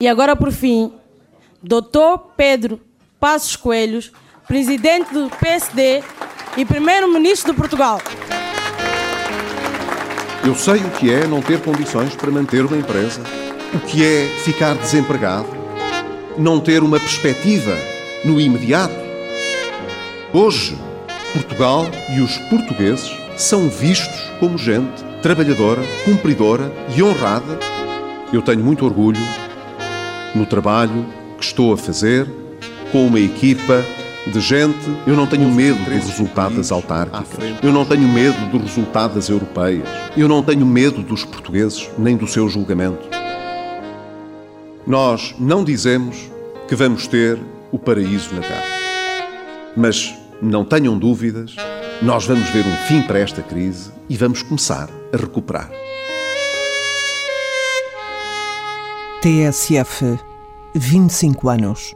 E agora, por fim, Dr. Pedro Passos Coelhos, presidente do PSD e primeiro-ministro de Portugal. Eu sei o que é não ter condições para manter uma empresa, o que é ficar desempregado, não ter uma perspectiva no imediato. Hoje, Portugal e os portugueses são vistos como gente trabalhadora, cumpridora e honrada. Eu tenho muito orgulho no trabalho que estou a fazer com uma equipa de gente. Eu não tenho medo do resultado das autárquicas. Eu não tenho medo do resultado das europeias. Eu não tenho medo dos portugueses nem do seu julgamento. Nós não dizemos que vamos ter o paraíso na Terra. Mas não tenham dúvidas, nós vamos ver um fim para esta crise e vamos começar a recuperar. TSF 25 anos.